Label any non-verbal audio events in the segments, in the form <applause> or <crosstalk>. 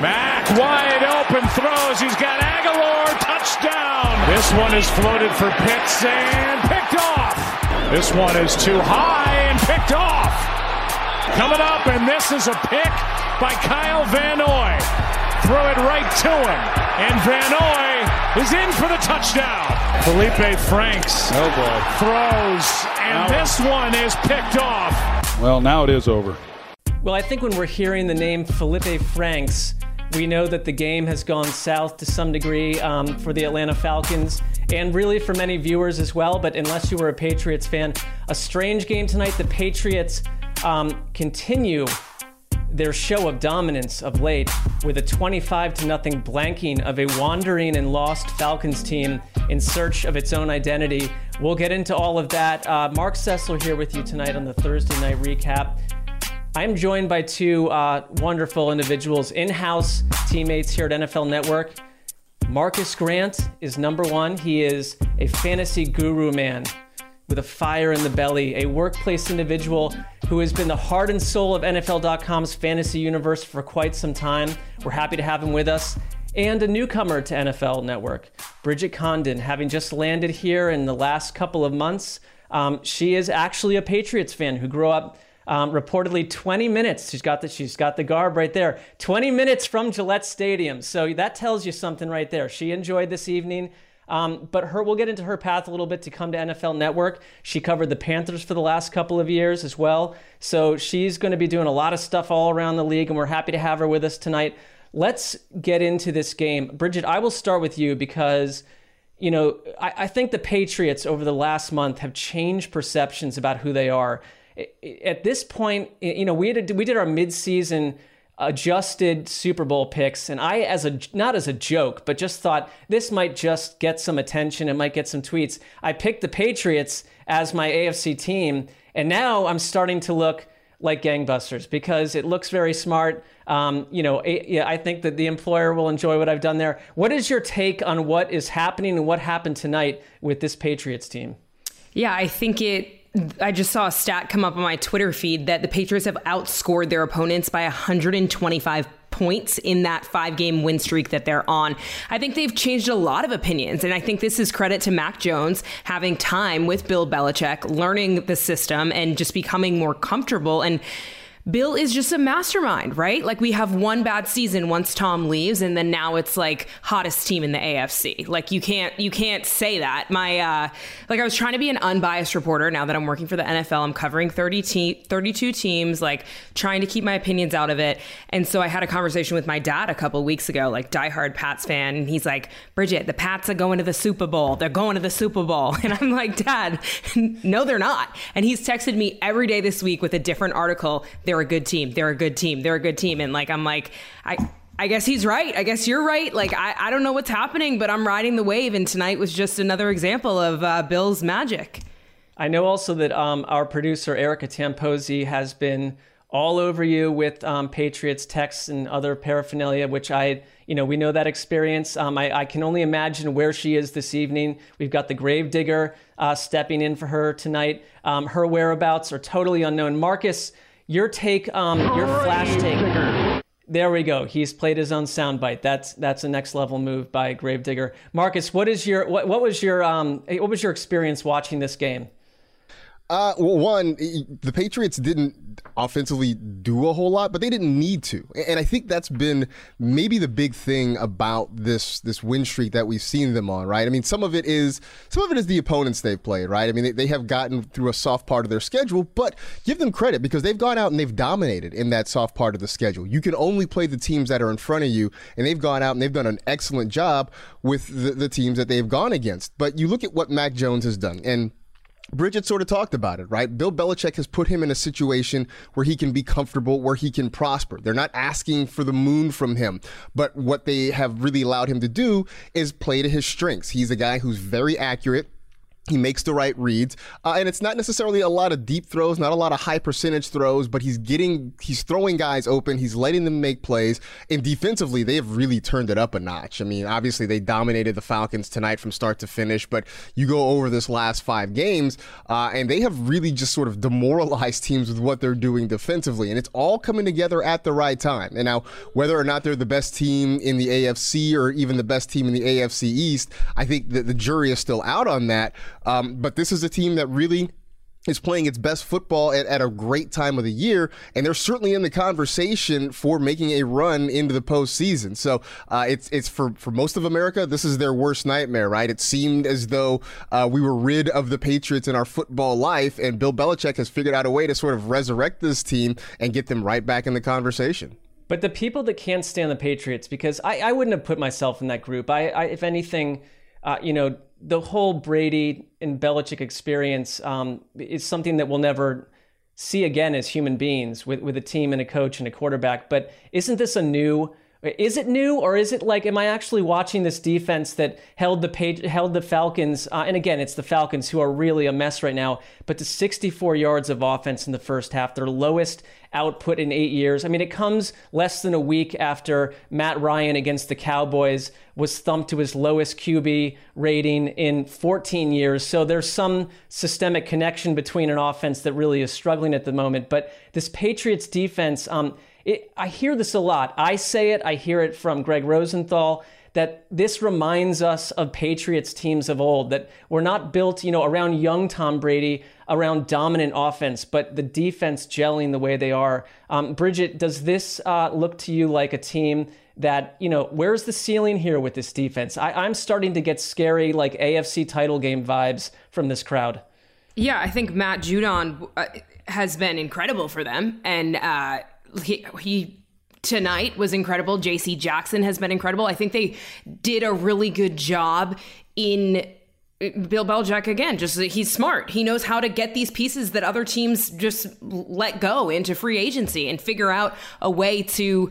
Mack wide open throws. He's got Agholor. Touchdown. This one is floated for Pitts and picked off. This one is too high and picked off. Coming up, and this is a pick by Kyle Van Noy. Throw it right to him. And Van Noy is in for the touchdown. Felipe Franks oh boy. throws, and this one is picked off. Well, now it is over. Well, I think when we're hearing the name Felipe Franks, we know that the game has gone south to some degree um, for the Atlanta Falcons and really for many viewers as well. But unless you were a Patriots fan, a strange game tonight. The Patriots um, continue their show of dominance of late with a 25 to nothing blanking of a wandering and lost Falcons team in search of its own identity. We'll get into all of that. Uh, Marc Sessler here with you tonight on the Thursday night recap. I'm joined by two uh, wonderful individuals, in house teammates here at NFL Network. Marcas Grant is number one. He is a fantasy guru man with a fire in the belly, a workplace individual who has been the heart and soul of NFL.com's fantasy universe for quite some time. We're happy to have him with us. And a newcomer to NFL Network, Bridget Condon, having just landed here in the last couple of months. Um, she is actually a Patriots fan who grew up um, reportedly 20 minutes. She's got the she's got the garb right there. 20 minutes from Gillette Stadium. So that tells you something right there. She enjoyed this evening. Um, but her, we'll get into her path a little bit to come to NFL Network. She covered the Panthers for the last couple of years as well. So she's going to be doing a lot of stuff all around the league, and we're happy to have her with us tonight. Let's get into this game. Bridget, I will start with you because, you know, I, I think the Patriots over the last month have changed perceptions about who they are at this point, you know, we did we did our midseason adjusted Super Bowl picks, and I, as a not as a joke, but just thought this might just get some attention, it might get some tweets. I picked the Patriots as my AFC team, and now I'm starting to look like gangbusters because it looks very smart. Um, you know, I think that the employer will enjoy what I've done there. What is your take on what is happening and what happened tonight with this Patriots team? Yeah, I think it I just saw a stat come up on my Twitter feed that the Patriots have outscored their opponents by 125 points in that five game win streak that they're on. I think they've changed a lot of opinions. And I think this is credit to Mac Jones having time with Bill Belichick, learning the system and just becoming more comfortable. And Bill is just a mastermind, right? Like we have one bad season once Tom leaves, and then now it's like hottest team in the AFC. Like you can't you can't say that. My uh, like I was trying to be an unbiased reporter. Now that I'm working for the NFL, I'm covering 30 te- 32 teams, like trying to keep my opinions out of it. And so I had a conversation with my dad a couple weeks ago, like diehard Pats fan, and he's like, Bridget, the Pats are going to the Super Bowl. They're going to the Super Bowl, <laughs> and I'm like, Dad, <laughs> no, they're not. And he's texted me every day this week with a different article. They're they're a good team. They're a good team. They're a good team. And like, I'm like, I, I guess he's right. I guess you're right. Like, I, I don't know what's happening, but I'm riding the wave. And tonight was just another example of uh, Bill's magic. I know also that um, our producer, Erica Tamposi, has been all over you with um, Patriots texts and other paraphernalia, which I, you know, we know that experience. Um, I, I, can only imagine where she is this evening. We've got the gravedigger uh, stepping in for her tonight. Um, her whereabouts are totally unknown. Marcas, your take, um, your flash take. There we go. He's played his own soundbite. That's that's a next level move by Gravedigger. Marcas, what is your what, what was your um what was your experience watching this game? Uh, well, one, the Patriots didn't offensively do a whole lot, but they didn't need to, and I think that's been maybe the big thing about this this win streak that we've seen them on. Right? I mean, some of it is some of it is the opponents they've played. Right? I mean, they, they have gotten through a soft part of their schedule, but give them credit because they've gone out and they've dominated in that soft part of the schedule. You can only play the teams that are in front of you, and they've gone out and they've done an excellent job with the, the teams that they've gone against. But you look at what Mac Jones has done, and Bridget sort of talked about it, right? Bill Belichick has put him in a situation where he can be comfortable, where he can prosper. They're not asking for the moon from him, but what they have really allowed him to do is play to his strengths. He's a guy who's very accurate. He makes the right reads, uh, and it's not necessarily a lot of deep throws, not a lot of high percentage throws, but he's getting, he's throwing guys open, he's letting them make plays, and defensively they have really turned it up a notch. I mean, obviously they dominated the Falcons tonight from start to finish, but you go over this last five games, uh, and they have really just sort of demoralized <laughs> teams with what they're doing defensively, and it's all coming together at the right time. And now, whether or not they're the best team in the AFC or even the best team in the AFC East, I think that the jury is still out on that. Um, but this is a team that really is playing its best football at, at, a great time of the year, and they're certainly in the conversation for making a run into the postseason. So uh, it's it's for for most of America, this is their worst nightmare, right? It seemed as though uh, we were rid of the Patriots in our football life, and Bill Belichick has figured out a way to sort of resurrect this team and get them right back in the conversation. But the people that can't stand the Patriots, because I, I wouldn't have put myself in that group. I, I if anything uh, you know, the whole Brady and Belichick experience um, is something that we'll never see again as human beings with, with a team and a coach and a quarterback. But isn't this a new is it new or is it like am I actually watching this defense that held the page held the Falcons uh, and again it's the Falcons who are really a mess right now but to 64 yards of offense in the first half their lowest output in 8 years. I mean it comes less than a week after Matt Ryan against the Cowboys was thumped to his lowest QB rating in 14 years. So there's some systemic connection between an offense that really is struggling at the moment. But this Patriots defense um, it, I hear this a lot. I say it, I hear it from Greg Rosenthal that this reminds us of Patriots teams of old that we're not built, you know, around young Tom Brady, around dominant offense, but the defense gelling the way they are. Um, Bridget, does this uh, look to you like a team that, you know, where's the ceiling here with this defense? I, I'm starting to get scary, like AFC title game vibes from this crowd. Yeah, I think Matt Judon uh, has been incredible for them, and uh, he, he tonight was incredible. JC Jackson has been incredible. I think they did a really good job in uh, Bill Belichick again, just he's smart. He knows how to get these pieces that other teams just let go into free agency and figure out a way to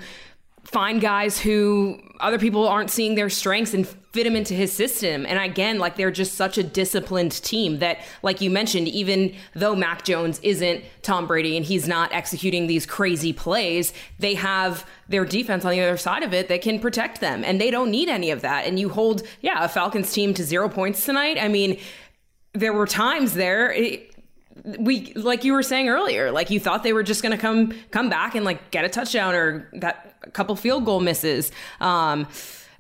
find guys who other people aren't seeing their strengths and fit them into his system. And again, like they're just such a disciplined team that, like you mentioned, even though Mac Jones isn't Tom Brady and he's not executing these crazy plays, they have their defense on the other side of it that can protect them. And they don't need any of that. And you hold, yeah, a Falcons team to zero points tonight. I mean, there were times there. It, we like you were saying earlier like you thought they were just going to come come back and like get a touchdown or that a couple field goal misses. Um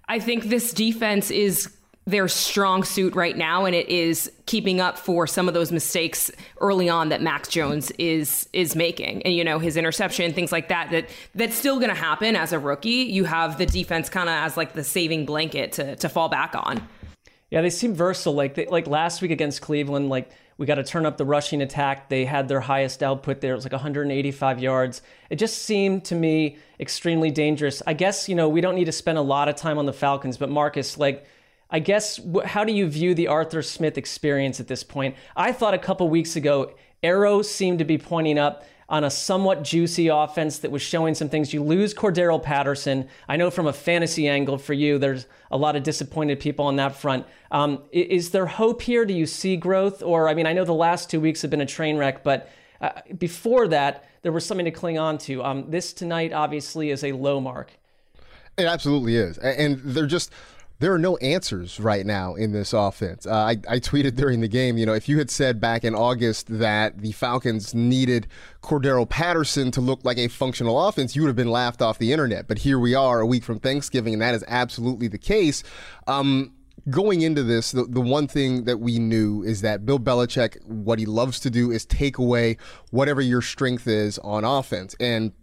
i think this defense is their strong suit right now and it is keeping up for some of those mistakes early on that Max Jones is is making. And you know his interception things like that that that's still going to happen as a rookie. You have the defense kind of as like the saving blanket to to fall back on. Yeah they seem versatile. Like they, like last week against Cleveland like we got to turn up the rushing attack. They had their highest output there. It was like 185 yards. It just seemed to me extremely dangerous. I guess, you know, we don't need to spend a lot of time on the Falcons, but Marcas, like, I guess, how do you view the Arthur Smith experience at this point? I thought a couple weeks ago, arrows seemed to be pointing up on a somewhat juicy offense that was showing some things. You lose Cordarrelle Patterson. I know from a fantasy angle for you, there's a lot of disappointed people on that front. Um, is there hope here? Do you see growth? Or, I mean, I know the last two weeks have been a train wreck, but uh, before that, there was something to cling on to. Um, this tonight, obviously, is a low mark. It absolutely is. And they're just there are no answers right now in this offense. Uh, I, I, tweeted during the game, you know, if you had said back in August that the Falcons needed Cordarrelle Patterson to look like a functional offense, you would have been laughed off the internet. But here we are a week from Thanksgiving, and that is absolutely the case. Um, going into this, the, the one thing that we knew is that Bill Belichick, what he loves to do is take away whatever your strength is on offense. And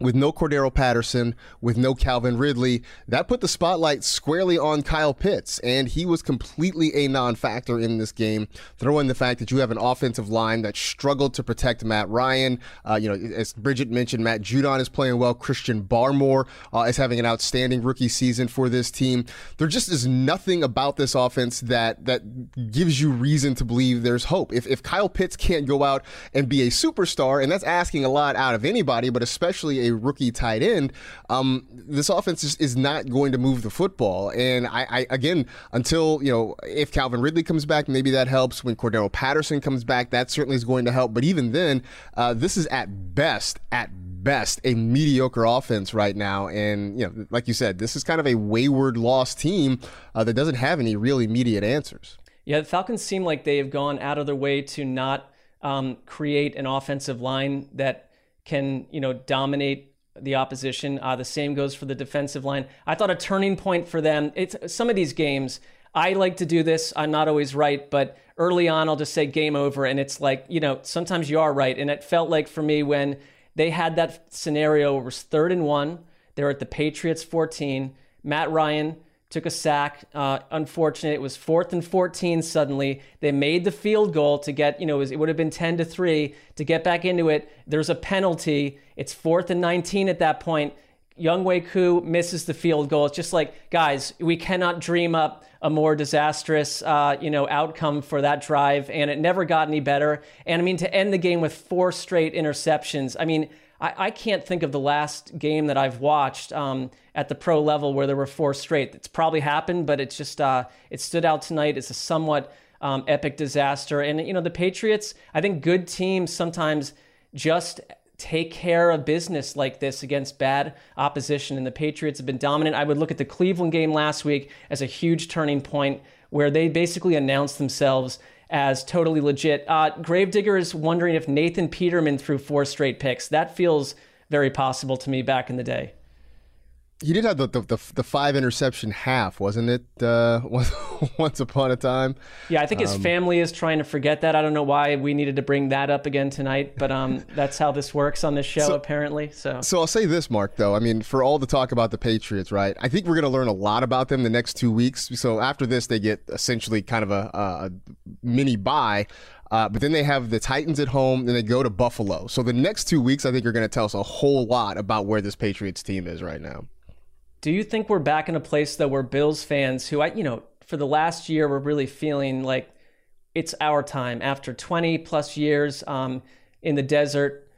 with no Cordarrelle Patterson, with no Calvin Ridley, that put the spotlight squarely on Kyle Pitts, and he was completely a non-factor in this game. Throw in the fact that you have an offensive line that struggled to protect Matt Ryan. Uh, you know, as Bridget mentioned, Matt Judon is playing well. Christian Barmore uh, is having an outstanding rookie season for this team. There just is nothing about this offense that that gives you reason to believe there's hope. If if Kyle Pitts can't go out and be a superstar, and that's asking a lot out of anybody, but especially a rookie tight end, um, this offense is, is not going to move the football. And I, I, again, until you know, if Calvin Ridley comes back, maybe that helps. When Cordarrelle Patterson comes back, that certainly is going to help. But even then, uh, this is at best, at best, a mediocre offense right now. And you know, like you said, this is kind of a wayward, lost team uh, that doesn't have any real immediate answers. Yeah, the Falcons seem like they have gone out of their way to not um, create an offensive line that can, you know, dominate the opposition. Uh, the same goes for the defensive line. I thought a turning point for them. It's some of these games. I like to do this. I'm not always right, but early on, I'll just say game over, and it's like you know sometimes you are right, and it felt like for me when they had that scenario it was third and one. They were at the Patriots 14. Matt Ryan took a sack. Uh, unfortunate. It was fourth and 14 suddenly. They made the field goal to get, you know, it, was, it would have been 10 to 3 to get back into it. There's a penalty. It's fourth and 19 at that point. Younghoe Koo misses the field goal. It's just like, guys, we cannot dream up a more disastrous, uh, you know, outcome for that drive, and it never got any better. And I mean, to end the game with four straight interceptions. I mean, I, I can't think of the last game that I've watched um, at the pro level where there were four straight. It's probably happened, but it's just uh, it stood out tonight. It's a somewhat um, epic disaster. And you know, the Patriots. I think good teams sometimes just take care of business like this against bad opposition. And the Patriots have been dominant. I would look at the Cleveland game last week as a huge turning point where they basically announced themselves as totally legit. Uh, Gravedigger is wondering if Nathan Peterman threw four straight picks. That feels very possible to me back in the day. He did have the, the, the, the, five interception half, wasn't it? Uh, <laughs> once, once upon a time. Yeah, I think his um, family is trying to forget that. I don't know why we needed to bring that up again tonight, but um, <laughs> that's how this works on this show, so, apparently. So, so I'll say this, Mark. Though I mean, for all the talk about the Patriots, right? I think we're going to learn a lot about them the next two weeks. So after this, they get essentially kind of a, a mini bye. Uh, but then they have the Titans at home, then they go to Buffalo. So the next two weeks, I think, are going to tell us a whole lot about where this Patriots team is right now. Do you think we're back in a place though where Bills fans who I you know for the last year we're really feeling like it's our time after 20 plus years um, in the desert.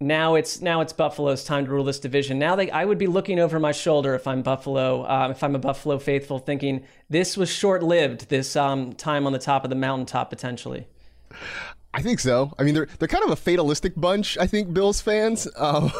Now it's now it's Buffalo's time to rule this division. Now they, I would be looking over my shoulder if I'm Buffalo, um, if I'm a Buffalo faithful, thinking this was short lived. This um, time on the top of the mountaintop potentially. I think so. I mean, they're they're kind of a fatalistic bunch. I think Bills fans. <laughs> Um,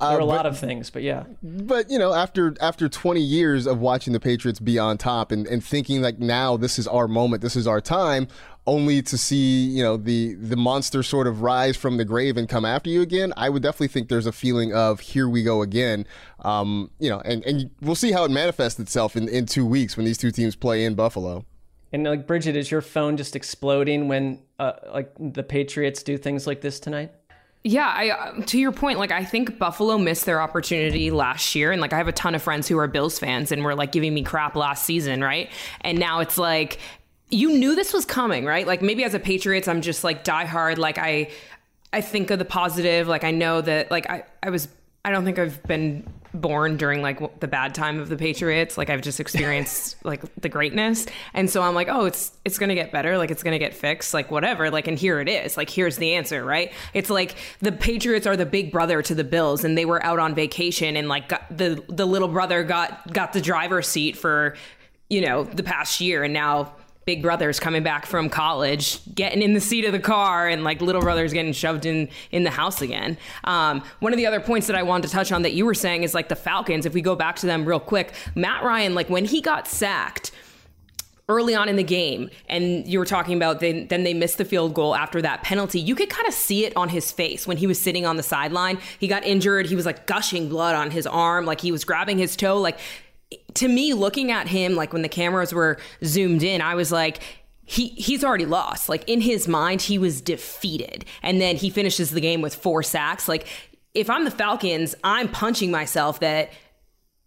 uh, there are a lot of things, but yeah. But you know, after after 20 years of watching the Patriots be on top and, and thinking like now this is our moment, this is our time, only to see you know the the monster sort of rise from the grave and come after you again. I would definitely think there's a feeling of here we go again. Um, you know, and and we'll see how it manifests itself in in two weeks when these two teams play in Buffalo. And like Bridget, is your phone just exploding when uh, like the Patriots do things like this tonight? Yeah, I uh, to your point, like I think Buffalo missed their opportunity last year, and like I have a ton of friends who are Bills fans and were like giving me crap last season, right? And now it's like you knew this was coming, right? Like maybe as a Patriots, I'm just like diehard. Like I, I think of the positive. Like I know that like I I was I don't think I've been born during like the bad time of the Patriots. Like I've just experienced <laughs> like the greatness. And so I'm like, oh, it's it's going to get better. Like it's going to get fixed. Like whatever. Like and here it is. Like here's the answer, right? It's like the Patriots are the big brother to the Bills and they were out on vacation and like got, the the little brother got got the driver's seat for you know the past year and now big brothers coming back from college getting in the seat of the car and like little brothers getting shoved in in the house again. Um, one of the other points that i wanted to touch on that you were saying is like the falcons if we go back to them real quick matt ryan like when he got sacked early on in the game and you were talking about they, then they missed the field goal after that penalty you could kind of see it on his face when he was sitting on the sideline. He got injured. He was like gushing blood on his arm like he was grabbing his toe like to me, looking at him, like when the cameras were zoomed in, I was like, he he's already lost. Like in his mind, he was defeated. And then he finishes the game with four sacks. Like if I'm the Falcons, I'm punching myself that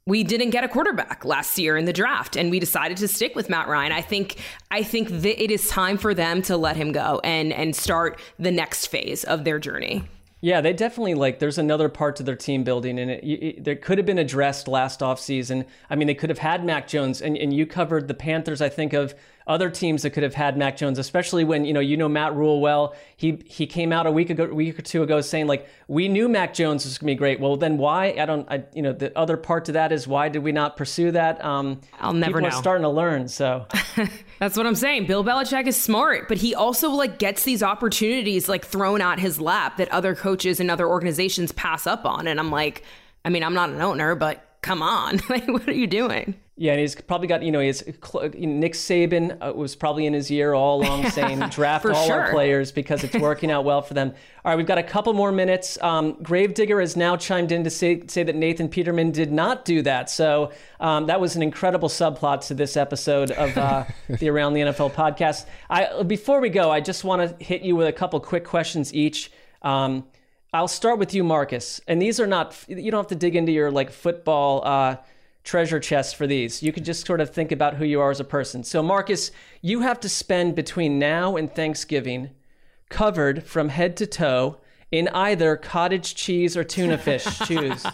we didn't get a quarterback last year in the draft and we decided to stick with Matt Ryan. I think I think that it is time for them to let him go and and start the next phase of their journey. Yeah, they definitely like. There's another part to their team building, and it, it, could have been addressed last offseason. I mean, they could have had Mac Jones, and, and you covered the Panthers. I think of other teams that could have had Mac Jones, especially when you know you know Matt Rhule well. He he came out a week ago, week or two ago, saying like we knew Mac Jones was going to be great. Well, then why? I don't. I, you know, the other part to that is why did we not pursue that? Um, I'll never people know. Are starting to learn. So <laughs> That's what I'm saying. Bill Belichick is smart, but he also like gets these opportunities like thrown at his lap that other coaches and other organizations pass up on. And I'm like, I mean, I'm not an owner, but come on, <laughs> like, what are you doing? Yeah, and he's probably got you know he's Nick Saban uh, was probably in his ear all along <laughs> saying draft all sure. our players because it's working out well for them. All right, we've got a couple more minutes. Um, Gravedigger has now chimed in to say say that Nathan Peterman did not do that. So um, that was an incredible subplot to this episode of uh, <laughs> the Around the NFL podcast. I before we go, I just want to hit you with a couple quick questions each. Um, I'll start with you, Marcas. And these are not you don't have to dig into your like football. Uh, treasure chest for these. You can just sort of think about who you are as a person. So, Marcas, you have to spend between now and Thanksgiving covered from head to toe in either cottage cheese or tuna fish. <laughs> Choose.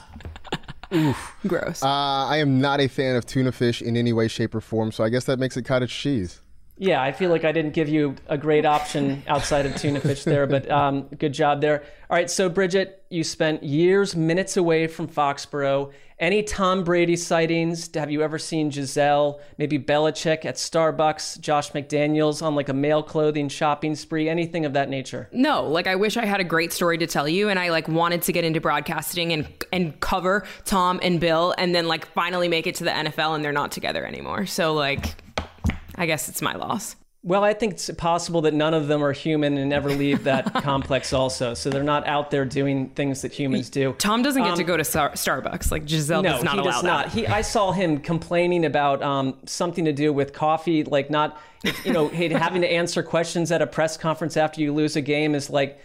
Oof. Gross. Uh, I am not a fan of tuna fish in any way, shape, or form, so I guess that makes it cottage cheese. Yeah, I feel like I didn't give you a great option outside of tuna fish there, but <laughs> um, good job there. All right, so Bridget, you spent years, minutes away from Foxborough. Any Tom Brady sightings? Have you ever seen Gisele, maybe Belichick at Starbucks, Josh McDaniels on like a male clothing shopping spree, anything of that nature? no, like I wish I had a great story to tell you and I like wanted to get into broadcasting and and cover Tom and Bill and then like finally make it to the NFL and they're not together anymore. So like I guess it's my loss. Well, I think it's possible that none of them are human and never leave that <laughs> complex also. So they're not out there doing things that humans do. Tom doesn't get to go to Star- Starbucks. Like Gisele No, does not he allow does that. not. He, I saw him complaining about um, something to do with coffee, like not, you know, <laughs> having to answer questions at a press conference after you lose a game is like,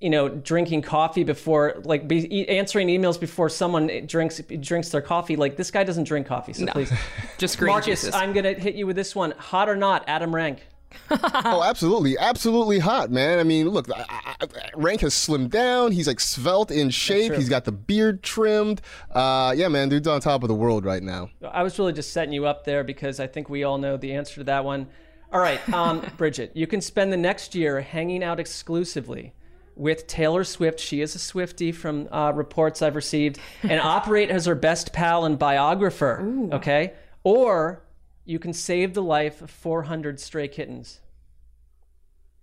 you know, drinking coffee before, like, be, e- answering emails before someone drinks drinks their coffee. Like this guy doesn't drink coffee, so please, <laughs> Just green Marcas, juices. I'm gonna hit you with this one. Hot or not, Adam Rank. <laughs> oh, absolutely, absolutely hot, man. I mean, look, I, I, Rank has slimmed down. He's like svelte in shape. He's got the beard trimmed. Uh, yeah, man, dude's on top of the world right now. I was really just setting you up there because I think we all know the answer to that one. All right, um, <laughs> Bridget, you can spend the next year hanging out exclusively with Taylor Swift. She is a Swiftie from uh, reports I've received, and <laughs> operate as her best pal and biographer. Okay, or you can save the life of 400 stray kittens.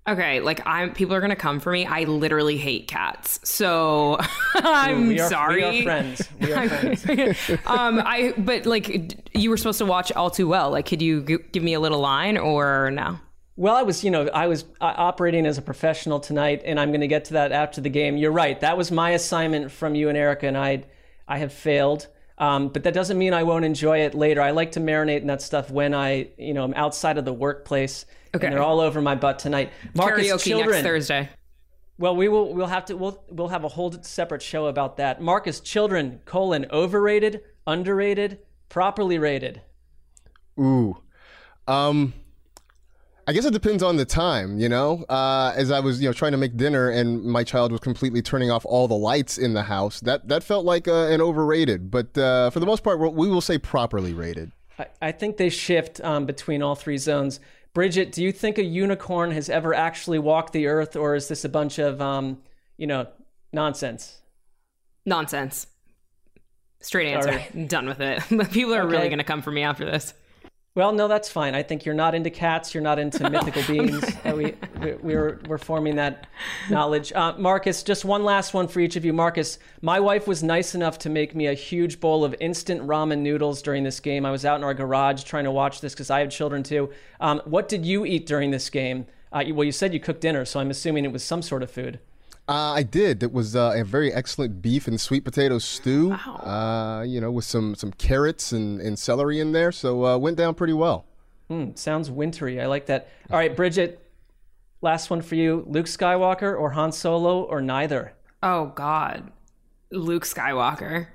Okay, like I'm people are gonna come for me. I literally hate cats. So <laughs> I'm we are, sorry. We are friends. We are <laughs> friends. um I but like d- you were supposed to watch all too well. Like could you g- give me a little line or no? Well, I was, you know, I was uh, operating as a professional tonight, and I'm going to get to that after the game. You're right. That was my assignment from you and Erica, and I, I have failed. Um, but that doesn't mean I won't enjoy it later. I like to marinate in that stuff when I, you know, I'm outside of the workplace. Okay. And they're all over my butt tonight. Marcas, Karaoke children. next Thursday. Well, we will. We'll have to. We'll we'll have a whole separate show about that. Marcas, children: colon overrated, underrated, properly rated. Ooh. Um I guess it depends on the time, you know. Uh, as I was, you know, trying to make dinner, and my child was completely turning off all the lights in the house. That that felt like uh, an overrated, but uh, for the most part, we will say properly rated. I, I think they shift um, between all three zones. Bridget, do you think a unicorn has ever actually walked the earth, or is this a bunch of, um, you know, nonsense? Nonsense. Straight answer. Sorry. Done with it. <laughs> People are really gonna come for me after this. Well, no, that's fine. I think you're not into cats. You're not into <laughs> mythical beings. Uh, we, we, we're, we're forming that knowledge. Uh, Marcas, just one last one for each of you. Marcas, my wife was nice enough to make me a huge bowl of instant ramen noodles during this game. I was out in our garage trying to watch this because I have children too. Um, what did you eat during this game? Uh, well, you said you cooked dinner, so I'm assuming it was some sort of food. Uh, I did. It was uh, a very excellent beef and sweet potato stew. Uh, you know, with some some carrots and, and celery in there. So uh, went down pretty well. Sounds wintry. I like that. All right, Bridget, last one for you. Luke Skywalker or Han Solo or neither? Oh God, Luke Skywalker.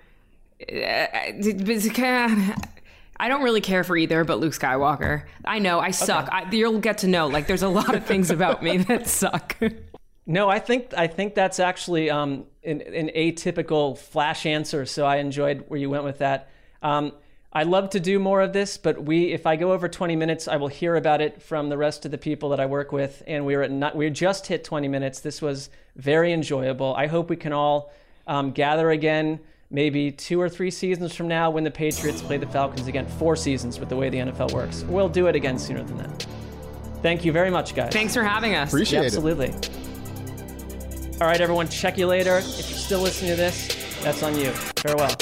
I don't really care for either, but Luke Skywalker. I know I suck. I, you'll get to know. Like, there's a lot of things about me that suck. <laughs> No, I think I think that's actually um, an, an atypical flash answer. So I enjoyed where you went with that. Um, I love to do more of this, but we, if I go over 20 minutes, I will hear about it from the rest of the people that I work with. And we are at not, we just hit 20 minutes. This was very enjoyable. I hope we can all um, gather again, maybe two or three seasons from now when the Patriots play the Falcons again. Four seasons with the way the NFL works. We'll do it again sooner than that. Thank you very much, guys. Thanks for having us. Appreciate Yeah, it. absolutely. All right, everyone. Check you later. If you're still listening to this, that's on you. Farewell.